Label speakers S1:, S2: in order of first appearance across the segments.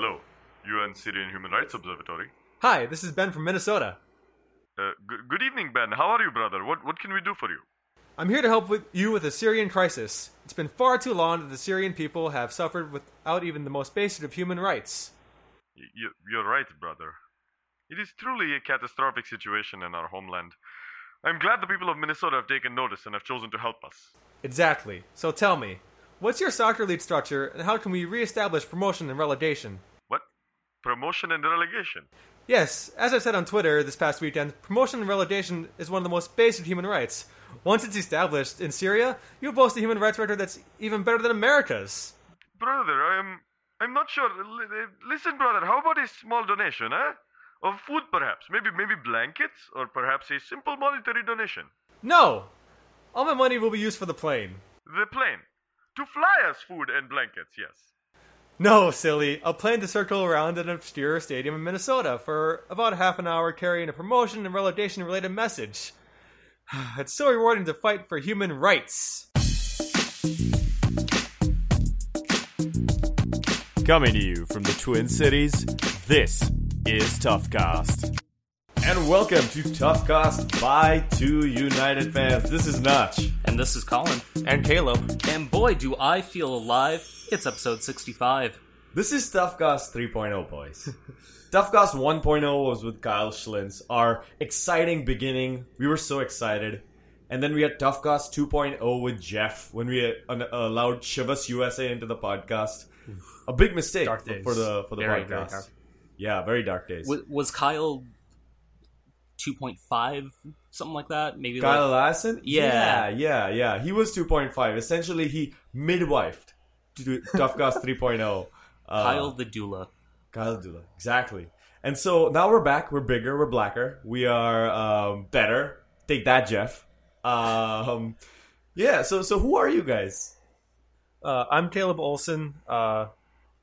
S1: Hello, UN Syrian Human Rights Observatory.
S2: Hi, this is Ben from Minnesota.
S1: Uh, g- good evening, Ben. How are you, brother? What what can we do for you?
S2: I'm here to help with you with the Syrian crisis. It's been far too long that the Syrian people have suffered without even the most basic of human rights.
S1: Y- you're right, brother. It is truly a catastrophic situation in our homeland. I'm glad the people of Minnesota have taken notice and have chosen to help us.
S2: Exactly. So tell me, what's your soccer league structure and how can we reestablish promotion and relegation?
S1: Promotion and relegation?
S2: Yes, as I said on Twitter this past weekend, promotion and relegation is one of the most basic human rights. Once it's established in Syria, you boast a human rights record that's even better than America's.
S1: Brother, I'm I'm not sure. L- listen, brother, how about a small donation, eh? Of food, perhaps. Maybe maybe blankets, or perhaps a simple monetary donation.
S2: No! All my money will be used for the plane.
S1: The plane. To fly us food and blankets, yes.
S2: No, silly. A plan to circle around an obscure stadium in Minnesota for about half an hour carrying a promotion and relegation related message. It's so rewarding to fight for human rights.
S3: Coming to you from the Twin Cities, this is Toughcast. And welcome to Toughcast by two United fans. This is Notch.
S4: And this is Colin.
S2: And Caleb.
S4: And boy, do I feel alive. It's episode 65.
S3: This is Toughcast 3.0, boys. Toughcast 1.0 was with Kyle Schlintz, our exciting beginning. We were so excited. And then we had Toughcast 2.0 with Jeff when we uh, allowed Chivas USA into the podcast. A big mistake
S2: Dark
S3: for,
S2: days.
S3: for the for the
S4: Very,
S3: podcast.
S4: very.
S3: Yeah, very dark days.
S4: Was, was Kyle 2.5, something like that? Maybe
S3: Kyle
S4: like,
S3: Lassen?
S4: Yeah.
S3: yeah, yeah, yeah. He was 2.5. Essentially, he midwifed to do Toughcast 3.0. Uh,
S4: Kyle the doula.
S3: Kyle Dula. Exactly. And so now we're back. We're bigger. We're blacker. We are um, better. Take that, Jeff. Um, yeah. So so who are you guys?
S2: Uh, I'm Caleb Olson. Uh,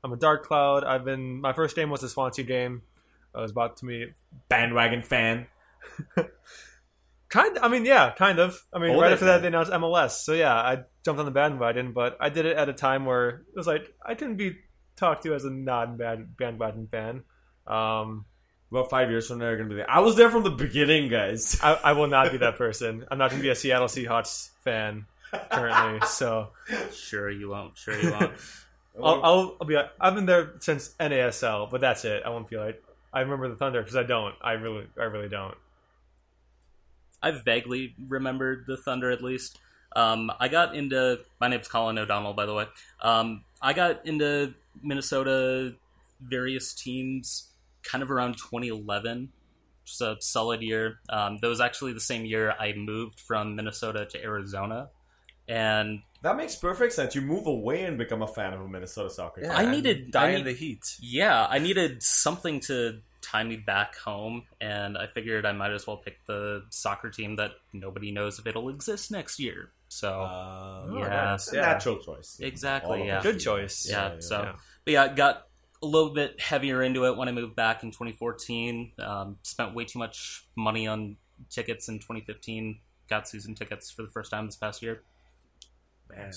S2: I'm a Dark Cloud. I've been my first game was a Swansea game. I was about to meet
S3: Bandwagon fan.
S2: kind. I mean, yeah, kind of. I mean,
S3: Old
S2: right after that they announced MLS. So yeah, I jumped on the bandwagon, but I did it at a time where it was like I couldn't be talked to as a non-band bandwagon fan. Um,
S3: About five years from now, you're gonna be there. I was there from the beginning, guys.
S2: I, I will not be that person. I'm not going to be a Seattle Seahawks fan currently. So
S4: Sure you won't. Sure you won't.
S2: I'll, I'll, I'll be. I've been there since NASL, but that's it. I won't feel like I remember the Thunder because I don't. I really, I really don't.
S4: I vaguely remembered the Thunder at least. Um, I got into. My name's Colin O'Donnell, by the way. Um, I got into Minnesota various teams kind of around 2011. Just a solid year. Um, that was actually the same year I moved from Minnesota to Arizona. And
S3: that makes perfect sense. You move away and become a fan of a Minnesota soccer team.
S4: I needed-
S5: die
S4: I
S5: in
S4: need-
S5: the heat.
S4: yeah, I needed something to tie me back home, and I figured I might as well pick the soccer team that nobody knows if it'll exist next year. So
S3: Uh,
S4: Yeah.
S3: it's a natural choice.
S4: Exactly, yeah.
S2: Good choice.
S4: yeah, so
S2: yeah.
S4: but yeah, got a little bit heavier into it when I moved back in 2014. Um, spent way too much money on tickets in 2015. Got season tickets for the first time this past year.
S3: Man.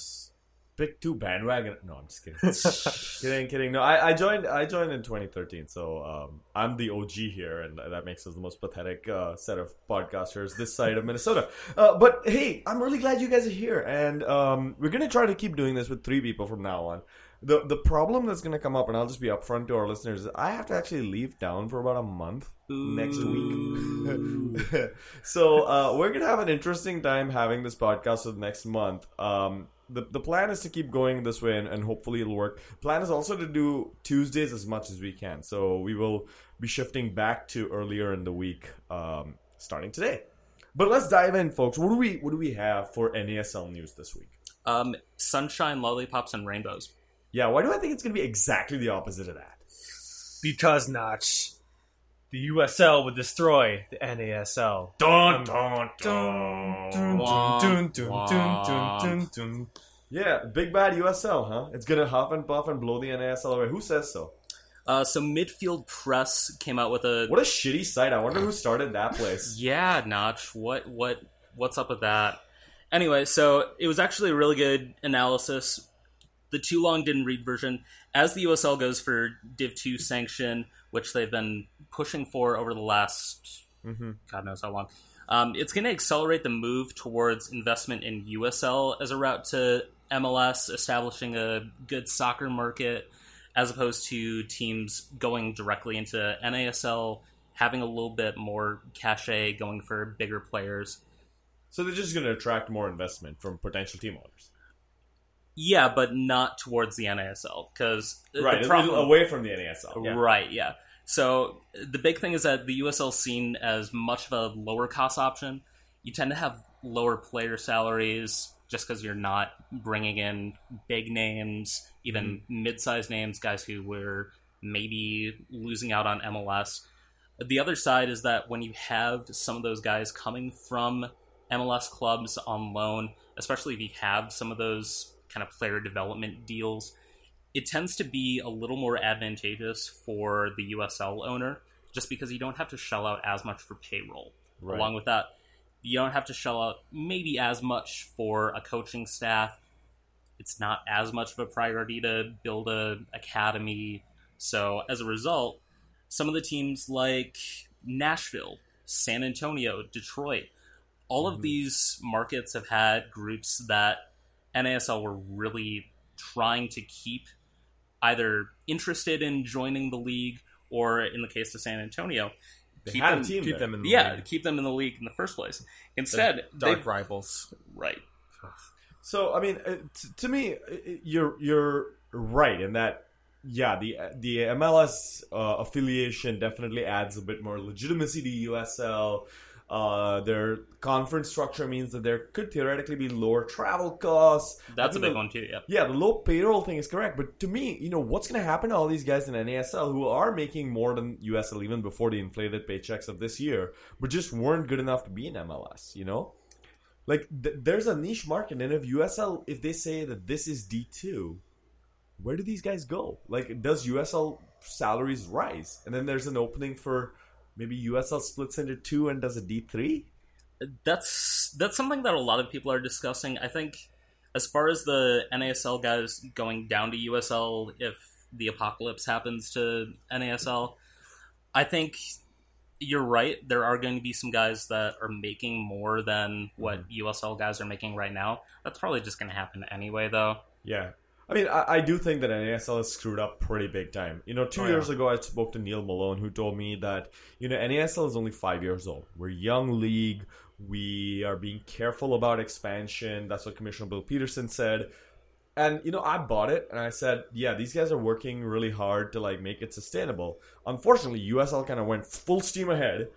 S3: Pick two bandwagon. No, I'm just kidding. kidding, kidding. No, I, I joined. I joined in 2013, so um, I'm the OG here, and that makes us the most pathetic uh, set of podcasters this side of Minnesota. Uh, but hey, I'm really glad you guys are here, and um, we're gonna try to keep doing this with three people from now on. The the problem that's gonna come up, and I'll just be upfront to our listeners, is I have to actually leave town for about a month next week. so uh, we're gonna have an interesting time having this podcast for the next month. Um, the the plan is to keep going this way, and, and hopefully it'll work. Plan is also to do Tuesdays as much as we can. So we will be shifting back to earlier in the week, um, starting today. But let's dive in, folks. What do we what do we have for NASL news this week?
S4: Um, sunshine, lollipops, and rainbows.
S3: Yeah, why do I think it's gonna be exactly the opposite of that?
S2: Because Notch, the USL would destroy the NASL.
S3: Dun,
S2: dun,
S3: dun,
S2: Dun.
S3: Yeah, big bad USL, huh? It's gonna huff and puff and blow the NASL away. Who says so?
S4: Uh, so Midfield Press came out with a
S3: What a shitty site. I wonder who started that place.
S4: Yeah, Notch. What what what's up with that? Anyway, so it was actually a really good analysis. the too long didn't read version. As the USL goes for Div 2 sanction, which they've been pushing for over the last God knows how long, um, it's going to accelerate the move towards investment in USL as a route to MLS, establishing a good soccer market, as opposed to teams going directly into NASL, having a little bit more cachet, going for bigger players.
S3: So they're just going to attract more investment from potential team owners.
S4: Yeah, but not towards the NASL because uh,
S3: Right,
S4: the problem,
S3: away from the NASL. Yeah.
S4: Right, yeah. So the big thing is that the USL is seen as much of a lower cost option. You tend to have lower player salaries just because you're not bringing in big names, even mm-hmm. mid-sized names, guys who were maybe losing out on MLS. The other side is that when you have some of those guys coming from MLS clubs on loan, especially if you have some of those kind of player development deals, it tends to be a little more advantageous for the USL owner just because you don't have to shell out as much for payroll.
S3: Right.
S4: Along with that, you don't have to shell out maybe as much for a coaching staff. It's not as much of a priority to build a academy. So as a result, some of the teams like Nashville, San Antonio, Detroit, all of mm-hmm. these markets have had groups that NASL were really trying to keep either interested in joining the league or in the case of San Antonio,
S3: They
S4: keep
S3: had
S4: them,
S3: a team
S2: Keep
S3: there.
S2: them in the
S4: yeah,
S2: league.
S4: keep them in the league in the first place. Instead,
S2: Dark rivals.
S4: right.
S3: So I mean, uh, to me, uh, you're you're right in that. Yeah, the the MLS uh, affiliation definitely adds a bit more legitimacy to USL. Uh, their conference structure means that there could theoretically be lower travel costs.
S4: That's a big
S3: the-
S4: one too. Yeah.
S3: Yeah, the low payroll thing is correct, but to me, you know, what's going to happen to all these guys in NASL who are making more than USL even before the inflated paychecks of this year, but just weren't good enough to be in MLS? You know, like th- there's a niche market, and if USL, if they say that this is D two, where do these guys go? Like, does USL salaries rise, and then there's an opening for maybe USL splits into two and does a D three?
S4: that's that's something that a lot of people are discussing. I think as far as the NASL guys going down to USL if the apocalypse happens to NASL, I think you're right. There are going to be some guys that are making more than what mm-hmm. USL guys are making right now. That's probably just going to happen anyway, though.
S3: Yeah. I mean, I, I do think that NASL has screwed up pretty big time. You know, two
S2: Oh, yeah.
S3: years ago, I spoke to Neil Malone, who told me that, you know, NASL is only five years old. We're young league. We are being careful about expansion. That's what Commissioner Bill Peterson said. And, you know, I bought it and I said, yeah, these guys are working really hard to, like, make it sustainable. Unfortunately, USL kind of went full steam ahead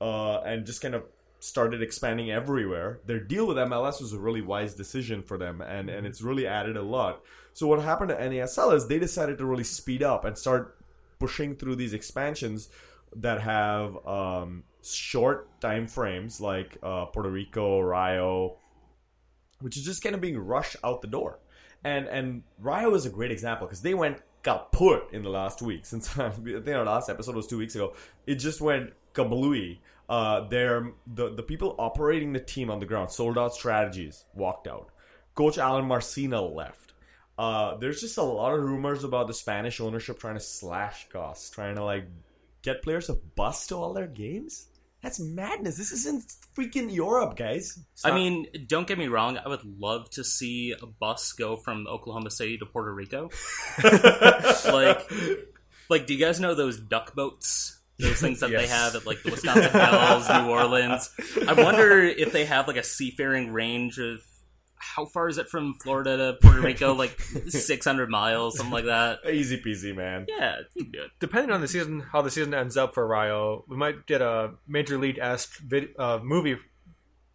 S3: uh, and just kind of started expanding everywhere. Their deal with MLS was a really wise decision for them, and, and it's really added a lot. So what happened to NASL is they decided to really speed up and start pushing through these expansions that have um, short time frames, like uh, Puerto Rico, Rayo, which is just kind of being rushed out the door. And and Rayo is a great example because they went kaput in the last week. Since I think our last episode was two weeks ago, it just went kablooey. Uh, they're, the the people operating the team on the ground, sold out strategies, walked out. Coach Alen Marcina left. Uh, there's just a lot of rumors about the Spanish ownership trying to slash costs, trying to like get players to bus to all their games. That's madness. This isn't freaking Europe, guys. It's
S4: I mean, don't get me wrong. I would love to see a bus go from Oklahoma City to Puerto Rico. like, like, do you guys know those duck boats? Those things that they have at like the Wisconsin Dells, New Orleans. I wonder if they have like a seafaring range of how far is it from Florida to Puerto Rico? Like six hundred miles, something like that.
S3: easy peasy, man.
S4: Yeah, you can do it.
S2: Depending on the season, how the season ends up for Rio, we might get a major league esque vid- uh, movie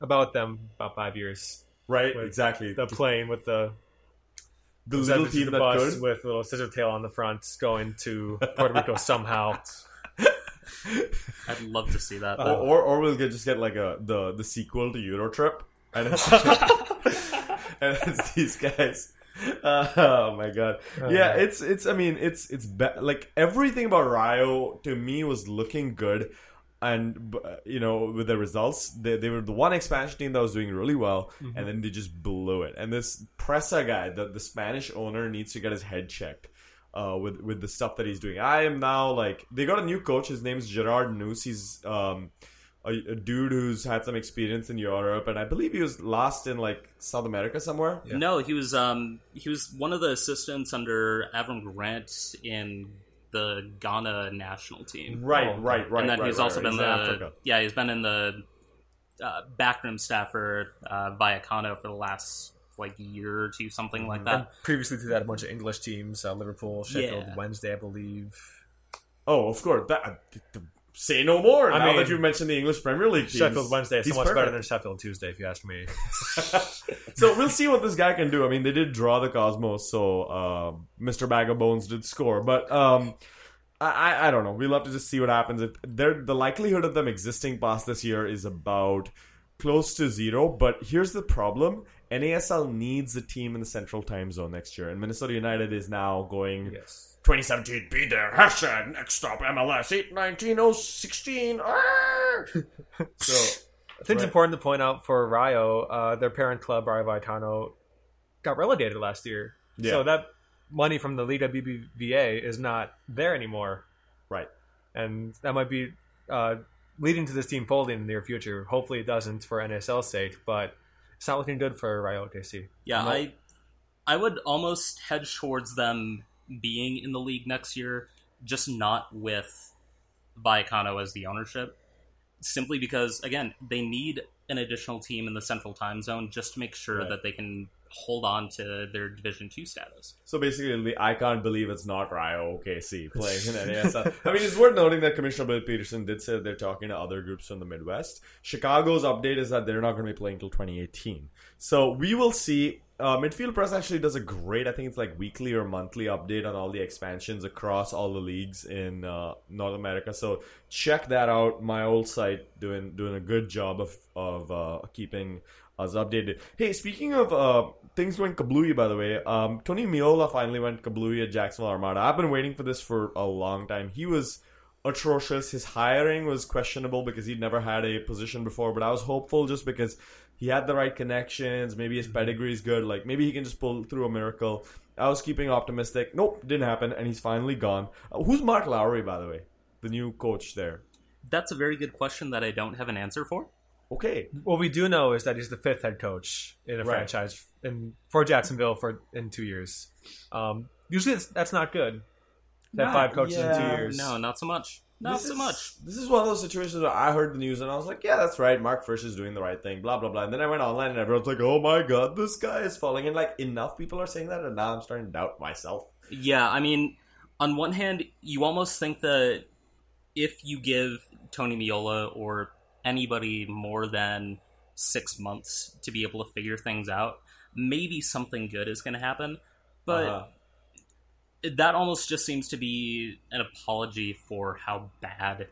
S2: about them about five years.
S3: Right,
S2: With
S3: exactly.
S2: The plane with the
S3: the little
S2: the
S3: team
S2: bus
S3: could.
S2: with a little scissor tail on the front going to Puerto Rico somehow.
S4: I'd love to see that.
S3: Or, or or we'll get just get like a the the sequel to Eurotrip, and it's and it's these guys. Uh, oh my god! Yeah, it's it's. I mean, it's it's be- like everything about Rayo to me was looking good and you know with the results they, they were the one expansion team that was doing really well and then they just blew it and this Presa guy the, the spanish owner needs to get his head checked uh, with with the stuff that he's doing i am now like they got a new coach his name's Gerard Nus he's um a, a dude who's had some experience in europe and i believe he was last in like south america somewhere
S4: No, he was um he was one of the assistants under Avram Grant in the Ghana national team.
S3: right
S2: Oh,
S3: right right
S4: and then
S3: right,
S4: he's
S3: right,
S4: also
S3: right.
S4: been
S3: He's
S4: the
S3: in Africa.
S4: yeah he's been in the uh, backroom staff for uh, Vallecano for the last like a year or two something like
S2: And
S4: that.
S2: previously to that, a bunch of English teams: uh, Liverpool, Sheffield
S4: Yeah.
S2: Wednesday, I believe.
S3: Oh, of course. That say no more.
S2: I
S3: now
S2: mean,
S3: that you've mentioned the English Premier League, teams.
S2: Sheffield Wednesday is so much better than Sheffield Tuesday, if you ask me.
S3: so we'll see what this guy can do. I mean, they did draw the Cosmos, so uh, Mr. Bag of Bones did score, but um, I, I I don't know. We'll have to just see what happens. If they're, the likelihood of them existing past this year is about close to zero. But here's the problem: NASL needs a team in the Central Time Zone next year, and Minnesota United is now going.
S2: yes.
S3: 2017, be there. Hashtag next stop MLS 819016. Ah! so
S2: I think it's important to point out for Rayo, uh, their parent club, Rayo Vallecano, got relegated last year.
S3: Yeah.
S2: So that money from the Liga BBVA is not there anymore.
S3: right.
S2: And that might be uh, leading to this team folding in the near future. Hopefully it doesn't for NSL's sake, but it's not looking good for Rayo KC.
S4: Yeah,
S3: No.
S4: I I would almost hedge towards them being in the league next year, just not with Vallecano as the ownership. Simply because, again, they need an additional team in the central time zone just to make sure
S3: Right.
S4: that they can hold on to their Division Two status.
S3: So basically, I can't believe it's not Rayo OKC playing in NASL. I mean, it's worth noting that Commissioner Bill Peterson did say that they're talking to other groups from the Midwest. Chicago's update is that they're not going to be playing until 2018. So we will see. Uh, Midfield Press actually does a great, I think it's like weekly or monthly update on all the expansions across all the leagues in uh, North America. So check that out. My old site doing doing a good job of of uh, keeping us updated. Hey, speaking of uh, things going kablooey, by the way, um, Tony Meola finally went kablooey at Jacksonville Armada. I've been waiting for this for a long time. He was atrocious. His hiring was questionable because he'd never had a position before, but I was hopeful just because he had the right connections. Maybe his pedigree is good. Like maybe he can just pull through a miracle. I was keeping optimistic. Nope, didn't happen, and he's finally gone. Uh, who's Mark Lowry, by the way, the new coach there?
S4: That's a very good question that I don't have an answer for.
S3: Okay,
S2: What we do know is that he's the fifth head coach in a
S3: Right.
S2: franchise in for Jacksonville for in two years. Um, usually it's, that's not good. That
S4: Not-
S2: five coaches in two years.
S4: No, not so much. Not
S3: This
S4: so
S3: is-
S4: much.
S3: This is one of those situations where I heard the news and I was like, yeah, that's right. Mark Frisch is doing the right thing, blah, blah, blah. And then I went online and everyone's like, oh my God, this guy is falling. And like, enough people are saying that, and now I'm starting to doubt myself.
S4: Yeah, I mean, on one hand, you almost think that if you give Tony Meola or anybody more than six months to be able to figure things out, maybe something good is going to happen. But
S3: Uh-huh.
S4: that almost just seems to be an apology for how bad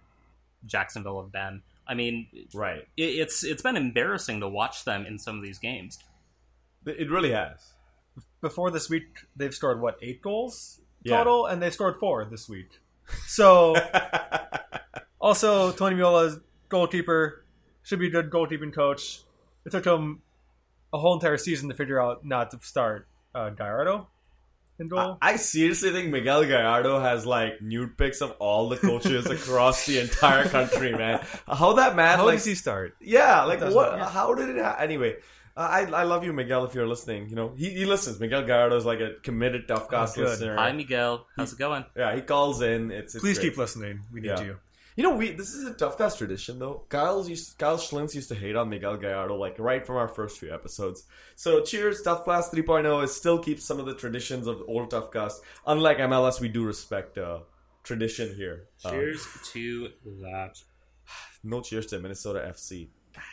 S4: Jacksonville have been. I mean,
S3: right.
S4: it, it's it's been embarrassing to watch them in some of these games.
S3: It really has.
S2: Before this week, they've scored what eight goals
S3: Yeah.
S2: total, and they scored four this week. So also Tony Meola's goalkeeper should be a good goalkeeping coach. It took him a whole entire season to figure out not to start uh, Gallardo in goal.
S3: I seriously think Miguel Gallardo has like nude pics of all the coaches across the entire country, man. How that man
S2: How
S3: like
S2: does he start?
S3: Yeah, like
S2: does
S3: what?
S2: that.
S3: How did it? Ha- anyway, uh, I I love you, Miguel. If you're listening, you know he, he listens. Miguel Gallardo is like a committed tough cast
S2: good.
S3: listener.
S4: Hi, Miguel. How's it going?
S3: yeah, he calls in. It's, it's
S2: Please
S3: great.
S2: keep listening. We need
S3: Yeah.
S2: you.
S3: You know, we this is a tough cast tradition though. Kyle's used, Kyle Schlintz used to hate on Miguel Gallardo like right from our first few episodes. So cheers, Tough Cast 3.0 is still keeps some of the traditions of old Tough Cast. Unlike MLS, we do respect uh, tradition here. Uh,
S4: Cheers to that.
S3: no cheers to Minnesota FC. God,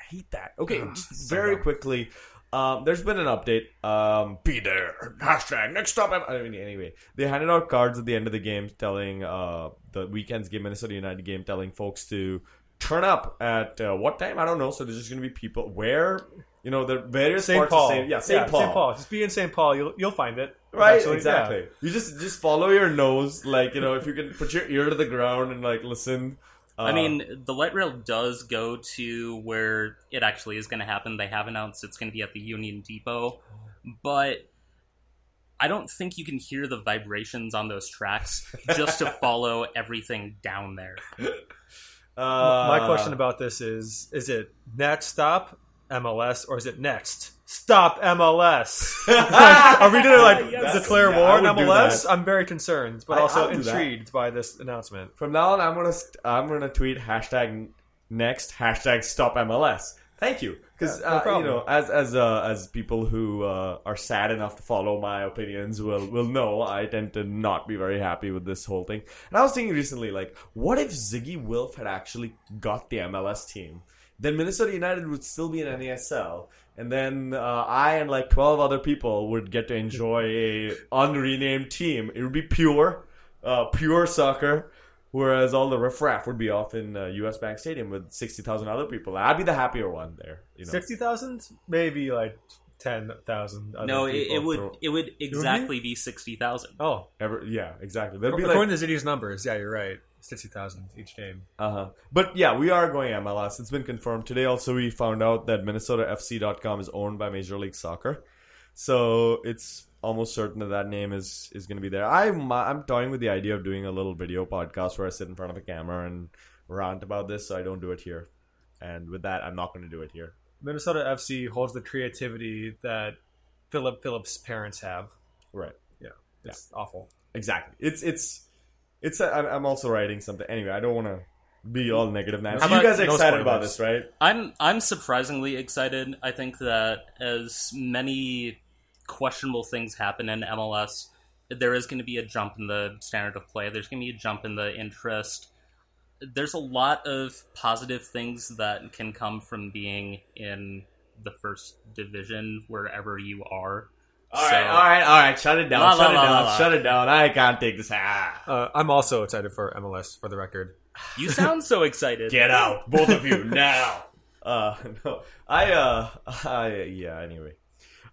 S3: I hate that. Okay,
S2: Ugh,
S3: just
S2: so
S3: very quickly. Um, there's been an update. Um, be there. Hashtag next stop. I mean, anyway, they handed out cards at the end of the game telling uh, the weekend's game, Minnesota United game, telling folks to turn up at uh, what time? I don't know. So there's just going to be people where you know the various
S2: St. Paul.
S3: St. Yeah, St. Paul.
S2: St. Paul. Just be in St. Paul. You'll you'll find it.
S3: Right,
S2: Eventually,
S3: exactly. You just just follow your nose, like you know, if you can put your ear to the ground and like listen
S4: I
S3: Uh,
S4: mean, the light rail does go to where it actually is going to happen. They have announced it's going to be at the Union Depot, but I don't think you can hear the vibrations on those tracks just to follow everything down there.
S3: uh,
S2: My question about this is: Is it next stop MLS or is it next stop MLS? Are we gonna like
S4: Yes.
S2: declare
S3: Yeah,
S2: war
S3: I
S2: on MLS? I'm very concerned, but
S3: I-
S2: also
S3: I'll that.
S2: intrigued by this announcement.
S3: From now on, I'm gonna I'm gonna tweet hashtag next hashtag stop MLS. Thank you, because
S2: Yeah, no
S3: uh, you know, as as uh, as people who uh, are sad enough to follow my opinions will will know, I tend to not be very happy with this whole thing. And I was thinking recently, like, what if Ziggy Wilf had actually got the MLS team? Then Minnesota United would still be in NASL, and then uh, I and like twelve other people would get to enjoy a unrenamed team. It would be pure, uh, pure soccer. Whereas all the riffraff would be off in uh, U.S. Bank Stadium with sixty thousand other people. I'd be the happier one there. You know,
S2: Sixty thousand, maybe like ten thousand.
S4: No, it, it would
S3: throw-
S4: it would exactly be sixty thousand.
S2: Oh,
S3: Ever, yeah, exactly. There'd be
S2: according
S3: like,
S2: to Ziggy's numbers, yeah, you're right. Sixty thousand each game.
S3: uh huh. But yeah, we are going MLS. It's been confirmed today. Also, we found out that MinnesotaFC.com is owned by Major League Soccer, so it's almost certain that that name is is going to be there. I'm I'm toying with the idea of doing a little video podcast where I sit in front of a camera and rant about this. So I don't do it here. And with that, I'm not going to do it here.
S2: Minnesota FC holds the creativity that Philip Phillips' parents have.
S3: Right. Yeah.
S2: It's awful.
S3: Exactly. It's it's it's. i I'm I'm also writing something. Anyway, I don't want to be all negative now.
S2: How
S3: you guys are
S2: no
S3: excited about this, right?
S4: I'm I'm surprisingly excited. I think that as many questionable things happen in MLS, there is going to be a jump in the standard of play. There's going to be a jump in the interest. There's a lot of positive things that can come from being in the first division wherever you are.
S3: All right,
S4: So-
S3: all right, all right. Shut it down.
S4: La,
S3: shut
S4: la,
S3: it
S4: la,
S3: down.
S4: la, la.
S3: Shut it down. I can't take this. Ah.
S2: Uh, I'm also excited for MLS, for the record.
S4: You sound so excited.
S3: Get out, both of you now. Uh, no, I uh, I yeah. Anyway,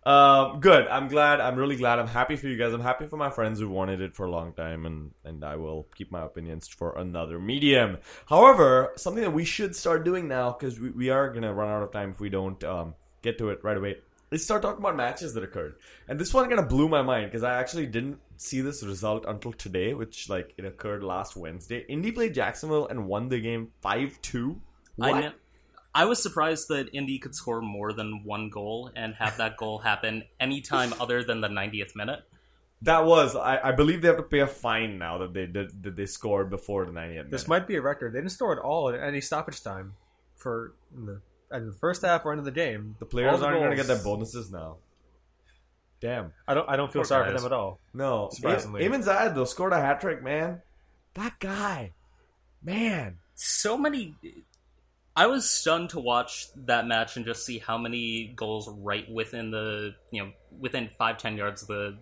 S3: um, good. I'm glad. I'm really glad. I'm happy for you guys. I'm happy for my friends who wanted it for a long time, and and I will keep my opinions for another medium. However, something that we should start doing now because we, we are gonna run out of time if we don't um get to it right away. Let's start talking about matches that occurred, and this one kind of blew my mind because I actually didn't see this result until today, which like it occurred last Wednesday. Indy played Jacksonville and won the game five two.
S4: I know. I was surprised that Indy could score more than one goal and have that goal happen anytime other than the 90th minute.
S3: That was, I, I believe they have to pay a fine now that they did that they scored before the 90th minute.
S2: This might be a record. They didn't score at all at any stoppage time for the, in the first half or end of the game.
S3: the players
S2: All the
S3: aren't going to get
S2: goals.
S3: their bonuses now. Damn.
S2: I don't. I don't feel
S4: Poor
S2: sorry
S4: guys.
S2: for them at all.
S3: No.
S2: Surprisingly.
S3: Eamon Zayed, though, scored a hat trick, man. That guy. Man.
S4: So many. I was stunned to watch that match and just see how many goals right within the you know within five ten yards of the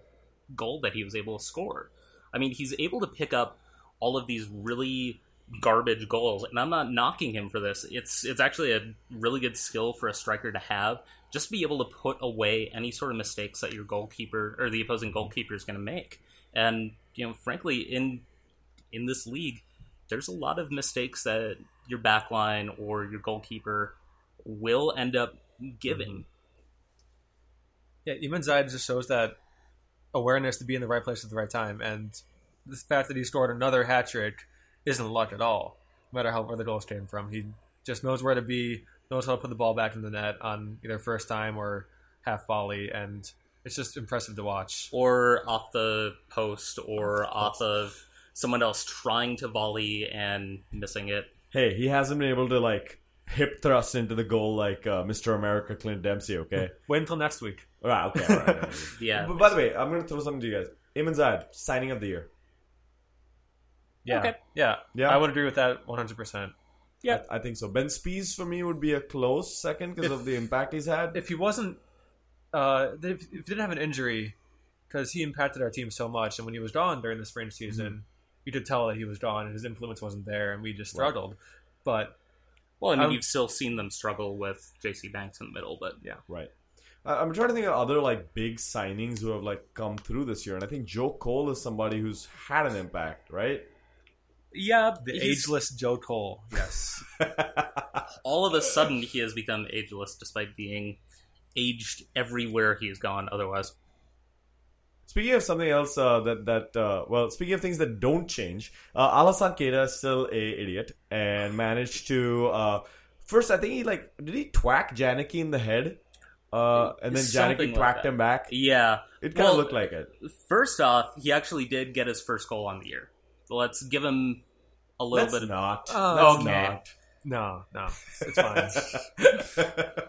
S4: goal that he was able to score. I mean, he's able to pick up all of these really garbage goals, and I'm not knocking him for this. It's it's actually a really good skill for a striker to have, just be able to put away any sort of mistakes that your goalkeeper or the opposing goalkeeper is going to make. And you know, frankly, in in this league, there's a lot of mistakes that your backline or your goalkeeper will end up giving. Mm-hmm.
S2: Yeah, Eamon Zayed just shows that awareness to be in the right place at the right time, and the fact that he scored another hat trick isn't luck at all. No matter how where the goals came from, he just knows where to be, knows how to put the ball back in the net on either first time or half volley, and it's just impressive to watch.
S4: Or off the post, or off of someone else trying to volley and missing it.
S3: Hey, he hasn't been able to, like, hip thrust into the goal like uh, Mr. America Clint Dempsey, okay?
S2: Wait until next week.
S3: Ah, okay, all right. all right.
S4: Yeah.
S3: But by the way, I'm going to throw something to you guys. Eamon Zayed, signing of the year.
S2: Yeah,
S4: Okay.
S2: yeah,
S3: Yeah.
S2: I would agree with that 100. percent
S4: Yeah.
S3: I, I think so. Ben Speas for me would be a close second because of the impact he's had.
S2: If he wasn't, uh, if, if he didn't have an injury, because he impacted our team so much, and when he was gone during the spring season, you could tell that he was gone, and his influence wasn't there, and we just
S3: Right.
S2: struggled. But
S4: Well, I mean,
S2: I'm-
S4: you've still seen them struggle with J.C. Banks in the middle, but
S3: yeah, Right. I'm trying to think of other like big signings who have like come through this year, and I think Joe Cole is somebody who's had an impact, right?
S4: Yeah,
S2: The
S4: he's-
S2: ageless Joe Cole. Yes.
S4: All of a sudden, he has become ageless, despite being aged everywhere he has gone. Otherwise,
S3: Speaking of something else uh, that that uh, well, speaking of things that don't change, uh, Alassane Keita is still a idiot and managed to uh, first I think he like did he twack Janicki in the head, uh, and then
S4: Something
S3: Janicki
S4: like
S3: twacked
S4: that.
S3: him back.
S4: yeah.
S3: It kind of
S4: Well,
S3: looked like it.
S4: First off, he actually did get his first goal on the year. Let's give him a little
S3: Let's
S4: bit of
S3: not.
S2: Oh,
S3: Let's
S2: okay. No, no, it's fine.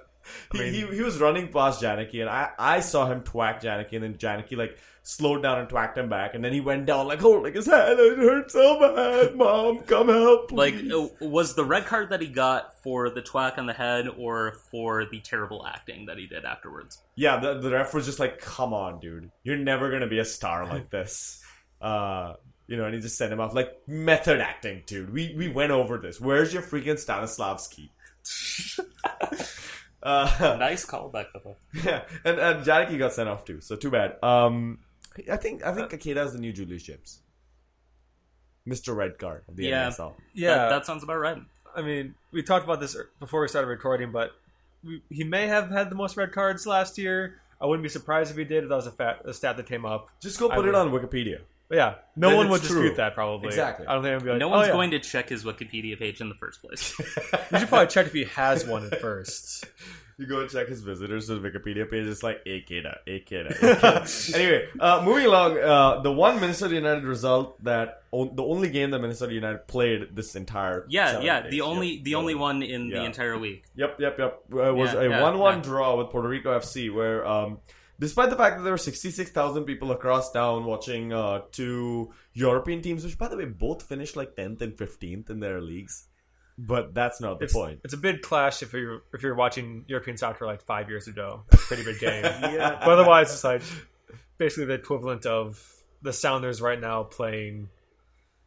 S3: he,
S2: I mean-
S3: he, he was running past Janicki, and I, I saw him twack Janicki, and then Janicki like slowed down and twacked him back, and then he went down like holding his head. It hurt so bad. Mom, come help!
S4: like
S3: please."
S4: uh, was the red card that he got for the twack on the head or for the terrible acting that he did afterwards
S3: Yeah, the, the ref was just like, "Come on, dude, you're never gonna be a star like this." Uh, you know, and he just sent him off like method acting, dude. We we went over this. Where's your freaking Stanislavski? uh,
S4: nice callback though
S3: yeah, and and Janicki got sent off too, so too bad. Um, I think I think Akeda is the new Julius Chips, Mister Red Card of the
S4: Yeah.
S3: NSL.
S2: Yeah,
S4: that, that sounds about right
S2: I mean, we talked about this before we started recording, but we, he may have had the most red cards last year. I wouldn't be surprised if he did. If That was a, fat, a stat that came up.
S3: Just go
S2: I
S3: put it
S2: would-
S3: on Wikipedia.
S2: But yeah, no one
S3: it's
S2: would
S3: true.
S2: dispute that. Probably
S3: Exactly.
S2: I don't think I'd be like,
S4: no
S2: "Oh,
S4: one's
S2: yeah."
S4: going to check his wikipedia page in the first place
S2: You should probably check if he has one at first.
S3: You go and check his visitors to the Wikipedia page. It's like Akeda, Akeda. Akeda. anyway, uh, moving along. Uh, the one Minnesota United result that o- the only game that Minnesota United played this entire
S4: yeah yeah
S3: days.
S4: the only
S3: Yep.
S4: the only one in
S3: Yeah.
S4: the entire week
S3: Yep, yep, yep. It was
S4: Yeah,
S3: a
S4: yeah,
S3: one-one
S4: yeah.
S3: draw with Puerto Rico FC, where um, despite the fact that there were sixty-six thousand people across town watching uh, two European teams, which by the way both finished like tenth and fifteenth in their leagues, but that's not the
S2: It's,
S3: point.
S2: it's a big clash if you're if you're watching European soccer like five years ago. It's a pretty big game.
S3: Yeah.
S2: But otherwise, it's like basically the equivalent of the Sounders right now playing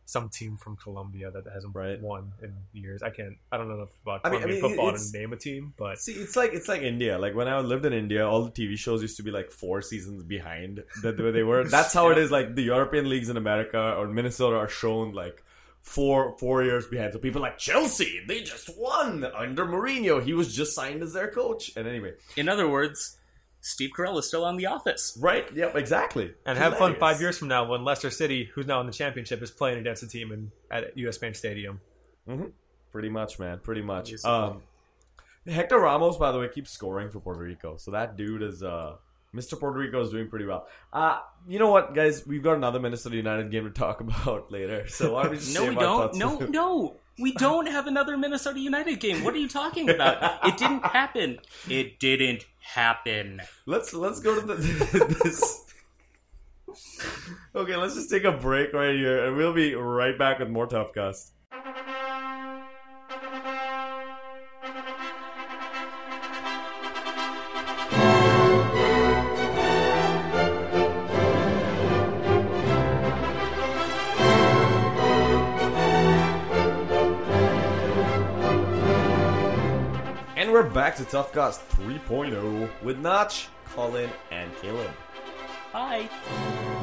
S2: some team from Colombia that hasn't
S3: Right.
S2: won in years. I can't. I don't know enough about
S3: I mean- I mean,
S2: football
S3: it's-
S2: to name a team, but
S3: See, it's like it's like India. Like when I lived in India, all the TV shows used to be like four seasons behind that way they were. That's how it is. Like the European leagues in America or Minnesota are shown like four four years behind. So people like Chelsea, they just won under Mourinho. He was just signed as their coach. And anyway,
S4: in other words steve carell is still on the office
S3: right? Yep, exactly.
S2: and have fun five years from now when Leicester City, who's now in the championship, is playing against a team in at US Bank Stadium.
S3: Pretty much, man. Pretty much. Um, Hector Ramos, by the way, keeps scoring for Puerto Rico. So that dude is uh, Mr. Puerto Rico is doing pretty well. Uh, you know what, guys? We've got another Minnesota United game to talk about later. So why don't we just
S4: no we don't no
S3: for-
S4: no we don't have another minnesota united game what are you talking about it didn't happen it didn't happen
S3: Let's let's go to the this. Okay, let's just take a break right here, and we'll be right back with more Tough Cast. Back to Tough Cast 3.0 with Notch, Colin, and Caleb.
S4: hi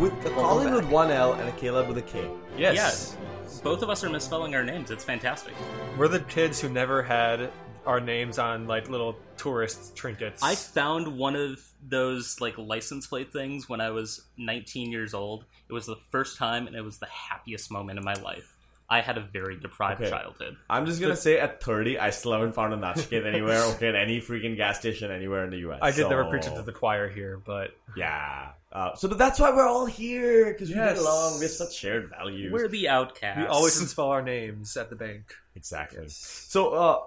S3: With a Colin with one L and a Caleb with a K.
S2: Yes.
S4: Yes. both of us are misspelling our names it's fantastic
S2: We're the kids who never had our names on like little tourist trinkets.
S4: I found one of those like license plate things when I was 19 years old. It was the first time, and it was the happiest moment in my life. I had a very deprived
S3: Okay.
S4: childhood.
S3: I'm just gonna say at 30, I still haven't found a Notch kid anywhere, okay, at any freaking gas station anywhere in the US.
S2: I did never
S3: so-
S2: preach it to the choir here, but
S3: Yeah. Uh, so, but that's why we're all here, because we
S2: Yes.
S3: get along. We have such shared values.
S4: We're the outcasts.
S2: we always misspell our names at the bank.
S3: Exactly. So, uh,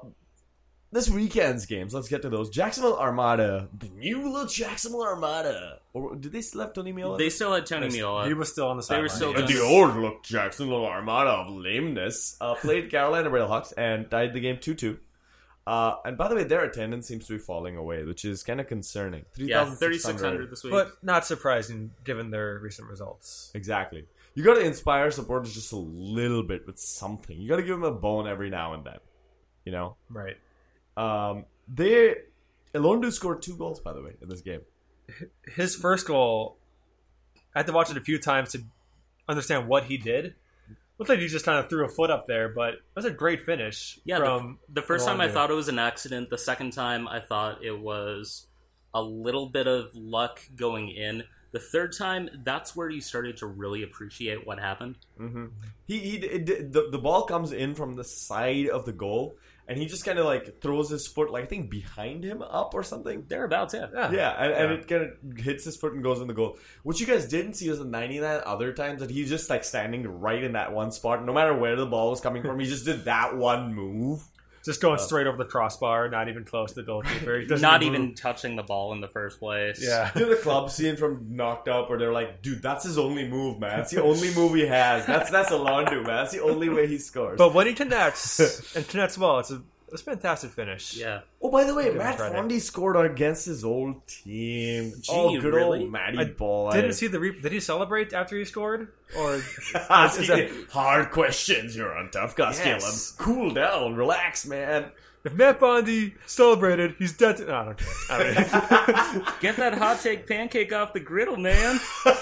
S3: this weekend's games, let's get to those. Jacksonville Armada, the new little Jacksonville Armada. Or did they still have Tony Meola?
S4: They still had Tony Meola.
S2: He was still on the
S4: They were still
S3: And the old look Jacksonville Armada of lameness uh, played Carolina Railhawks and tied the game 2 2. Uh, and by the way, their attendance seems to be falling away, which is kind of concerning.
S4: yeah,
S3: 3,600.
S4: 3,600 this week.
S2: but not surprising given their recent results.
S3: Exactly. You got to inspire supporters just a little bit with something. You got to give them a bone every now and then. You know?
S2: Right.
S3: Um, they. Elondu scored two goals, by the way, in this game.
S2: His first goal, I had to watch it a few times to understand what he did. Looks like he just kind of threw a foot up there, but that's a great finish.
S4: Yeah, the-
S2: from
S4: The first time I thought it was an accident. The second time I thought it was a little bit of luck going in. The third time, that's where you started to really appreciate what happened.
S3: hmm He he it, the the ball comes in from the side of the goal, and he just kind of like throws his foot like I think behind him up or something.
S4: Thereabouts, yeah.
S2: Yeah.
S3: Yeah, and, and
S2: Yeah.
S3: it kind of hits his foot and goes in the goal. What you guys didn't see was the 99 other times that he's just like standing right in that one spot. No matter where the ball was coming from, he just did that one move.
S2: Just going straight over the crossbar, not even close to the goalkeeper. Doesn't move.
S4: even touching the ball in the first place.
S2: Yeah.
S3: You know the club scene from Knocked Up where they're like, dude, that's his only move, man. That's the only move he has. That's that's a Alonso, man. That's the only way he scores.
S2: But when he connects and connects well, it's a it's a fantastic finish.
S4: Yeah.
S3: oh, by the way, Matt
S2: credit.
S3: Fondy scored against his old team.
S4: Gee,
S3: oh, good
S4: really?
S3: old Matty
S2: I
S3: Ball.
S2: Didn't see the re- did he celebrate after he scored or
S3: Asking
S2: Is that-
S3: hard questions. You're on tough guys,
S2: Yes.
S3: Caleb. Cool down, relax, man.
S2: if Matt Fondy celebrated, he's dead. To- no, I don't care. I don't know.
S4: Get that hot take pancake off the griddle, man.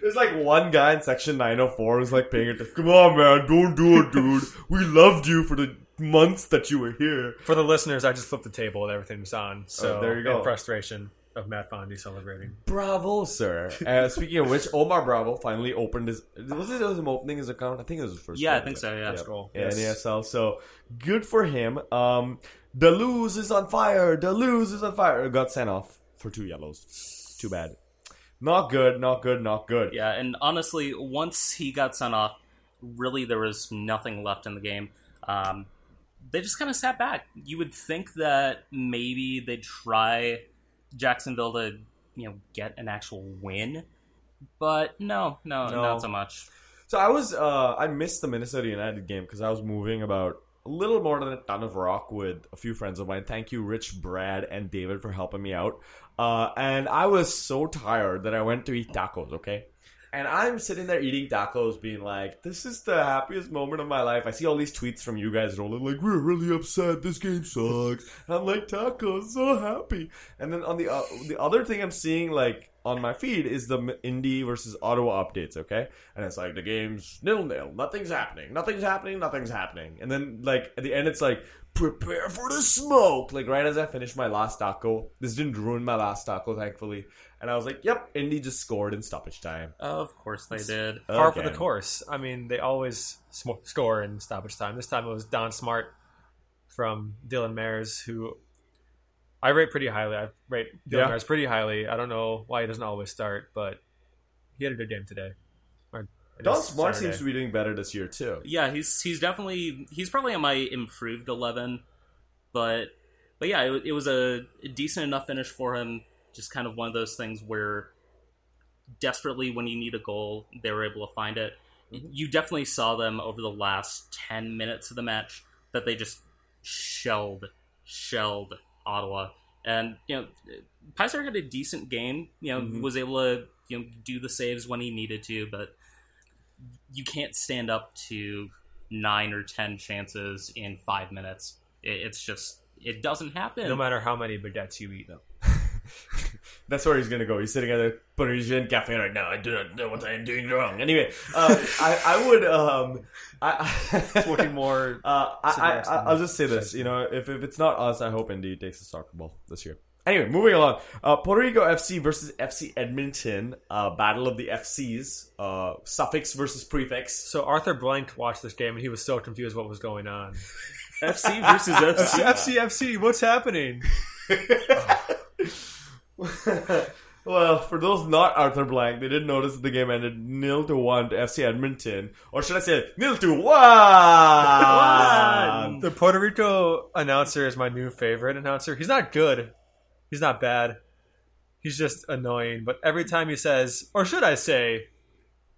S3: There's like one guy in section 904 who's like paying attention. Come on, man, don't do it, dude. We loved you for the months that you were here.
S2: For the listeners, I just flipped the table and everything was on. So
S3: Oh, there you go.
S2: In frustration of Matt Fondy celebrating.
S3: Bravo, sir. Uh, speaking of which, Omar Bravo finally opened his. Was it him opening his account? I think it was his first.
S4: Yeah, I think so, yeah.
S3: Yeah,
S2: First goal,
S3: Yeah,
S2: yes.
S3: in ESL. So good for him. Um, Deleuze is on fire. Deleuze is on fire. Got sent off for two yellows. Too bad. Not good. Not good. Not good.
S4: Yeah, and honestly, once he got sent off, really there was nothing left in the game. Um, they just kind of sat back. You would think that maybe they'd try Jacksonville to, you know, get an actual win, but no, no,
S3: No.
S4: not so much.
S3: So I was uh I missed the Minnesota United game because I was moving about a little more than a ton of rock with a few friends of mine. Thank you, Rich, Brad, and David for helping me out. Uh, and I was so tired that I went to eat tacos. Okay. And I'm sitting there eating tacos, being like, "This is the happiest moment of my life." I see all these tweets from you guys rolling, like, "We're really upset. This game sucks." And I'm like, "Tacos, so happy." And then on the uh, the other thing I'm seeing, like on my feed, is the Indy versus Ottawa updates. Okay, and it's like the game's nil nil, nothing's happening, nothing's happening, nothing's happening. And then like at the end, it's like, "Prepare for the smoke!" Like right as I finished my last taco, this didn't ruin my last taco, thankfully. And I was like, "Yep, Indy just scored in stoppage time."
S4: Of course they did.
S2: Par for the course. I mean, they always sm- score in stoppage time. This time it was Don Smart from Dylan Mares, who I rate pretty highly. I rate Dylan
S3: Yeah.
S2: Pretty highly. I don't know why he doesn't always start, but he had a good game today. Or
S3: Don Smart
S2: Saturday.
S3: seems to be doing better this year too.
S4: Yeah, he's he's definitely he's probably on my improved eleven, but but yeah, it, it was a decent enough finish for him. Just kind of one of those things where desperately when you need a goal, they were able to find it. Mm-hmm. You definitely saw them over the last ten minutes of the match that they just shelled shelled Ottawa, and you know Peiser had a decent game. You know,
S3: Mhm.
S4: was able to you know do the saves when he needed to, but you can't stand up to nine or ten chances in five minutes. It, it's just it doesn't happen.
S2: No matter how many baguettes you eat.
S3: That's where he's gonna go. He's sitting at a Parisian cafe right now. I do not know what I am doing wrong. Anyway, uh, I, I would um, I,
S2: Looking more.
S3: Uh, I, I, I, I'll just say this. You know, if, if it's not us, I hope Indy takes the soccer ball this year. Anyway, moving along. Uh, Puerto Rico FC versus FC Edmonton. Uh, battle of the FCs. Uh, suffix versus prefix.
S2: So Arthur Blank watched this game and he was so confused what was going on.
S4: FC versus FC.
S2: FC, FC, what's happening?
S3: well, for those not Arthur Blank, they didn't notice that the game ended nil to one to FC Edmonton, or should I say nil to one?
S2: The Puerto Rico announcer is my new favorite announcer. He's not good. He's not bad. He's just annoying. But every time he says, or should I say,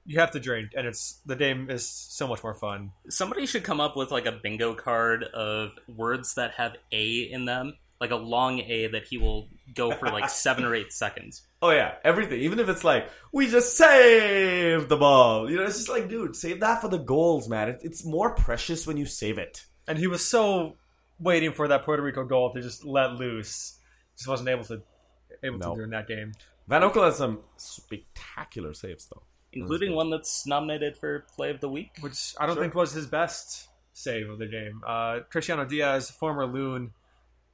S2: you have to drink, and it's the game is so much more fun.
S4: Somebody should come up with like a bingo card of words that have A in them, like a long A that he will go for like seven or eight seconds.
S3: Oh yeah, everything. Even if it's like we just saved the ball, you know, it's just like, dude, save that for the goals, man. It's more precious when you save it.
S2: And he was so waiting for that Puerto Rico goal to just let loose. Just wasn't able to able
S3: No.
S2: to do in that game.
S3: Van Oekel has some spectacular saves, though.
S4: including one that's nominated for Play of the Week.
S2: which I don't
S3: Sure.
S2: think was his best save of the game. Uh, Cristiano Dias, former loon,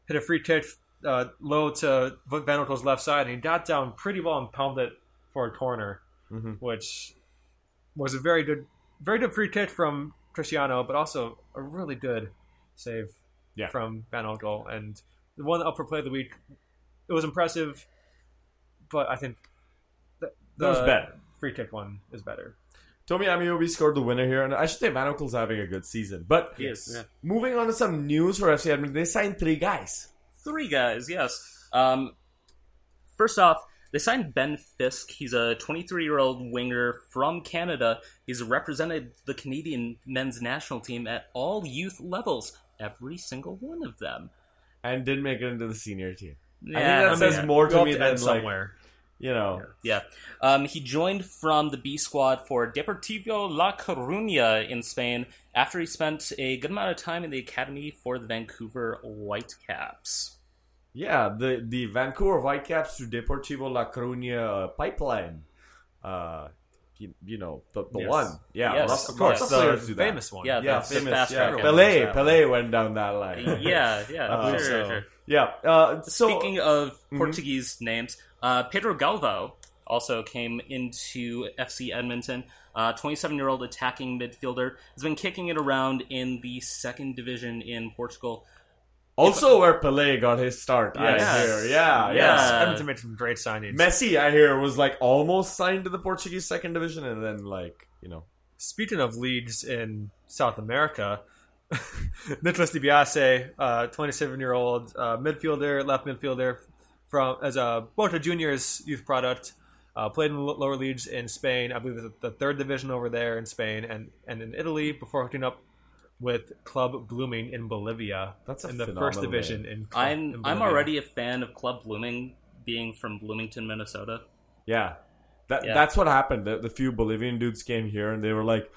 S2: hit a free kick uh, low to Van Oekel's left side, and he got down pretty well and pounded it for a corner,
S3: Mhm.
S2: which was a very good, very good free kick from Cristiano, but also a really good save
S3: Yeah.
S2: from Van Oekel. And the one up for play of the week, it was impressive, but I think the,
S3: That was
S2: the
S3: better.
S2: free kick one is better.
S3: Tomi Ameobi scored the winner here, and I should say Van Oekel's having a good season. But
S4: Yes.
S2: Yeah.
S3: moving on to some news for FC Edmonton, they signed three guys.
S4: Three guys, yes. Um, first off, they signed Ben Fisk. He's a 23 year old winger from Canada. He's represented the Canadian men's national team at all youth levels, every single one of them.
S3: and didn't make it into the senior team.
S4: Yeah,
S3: I think that
S2: I
S3: says
S2: mean,
S3: more to me than
S2: end
S3: like
S2: somewhere.
S3: You know.
S4: Yeah. Um, he joined from the B squad for Deportivo La Coruña in Spain after he spent a good amount of time in the academy for the Vancouver Whitecaps.
S3: Yeah, the the Vancouver Whitecaps to Deportivo La Coruña pipeline. Uh, you, you know the, the
S2: Yes.
S3: one. Yeah,
S4: Yes,
S3: lots
S4: of course.
S3: of
S2: the
S3: players
S2: famous one.
S4: Yeah,
S3: Yeah,
S4: the, the
S3: famous.
S4: fast
S3: yeah,
S4: track
S3: Pelé, Pelé went down that line.
S4: Yeah, yeah,
S3: Uh,
S4: sure,
S3: so-
S4: sure.
S3: Yeah. Uh, so
S4: Speaking of
S3: Mhm.
S4: Portuguese names, uh, Pedro Galvo also came into FC Edmonton. 27 year old attacking midfielder has been kicking it around in the second division in Portugal.
S3: Also where Pelé got his start. I
S4: Yes.
S3: hear. Yeah,
S4: Yeah.
S2: Yes,
S3: yeah.
S2: Edmonton made some great signings.
S3: Messi, I hear, was like almost signed to the Portuguese second division, and then like you know,
S2: Speaking of leagues in South America, Nicolas DiBiase, uh, 27-year-old uh, midfielder, left midfielder, from as a Boca Juniors youth product, uh, played in the lower leagues in Spain. I believe it's the third division over there in Spain and, and in Italy before hooking up with Club Blooming in Bolivia.
S3: That's a
S2: in the first division
S3: name.
S2: in, Club-
S4: I'm I'm already a fan of Club Blooming, being from Bloomington, Minnesota.
S3: yeah, that
S4: Yeah.
S3: that's what happened. The, the few Bolivian dudes came here, and they were like.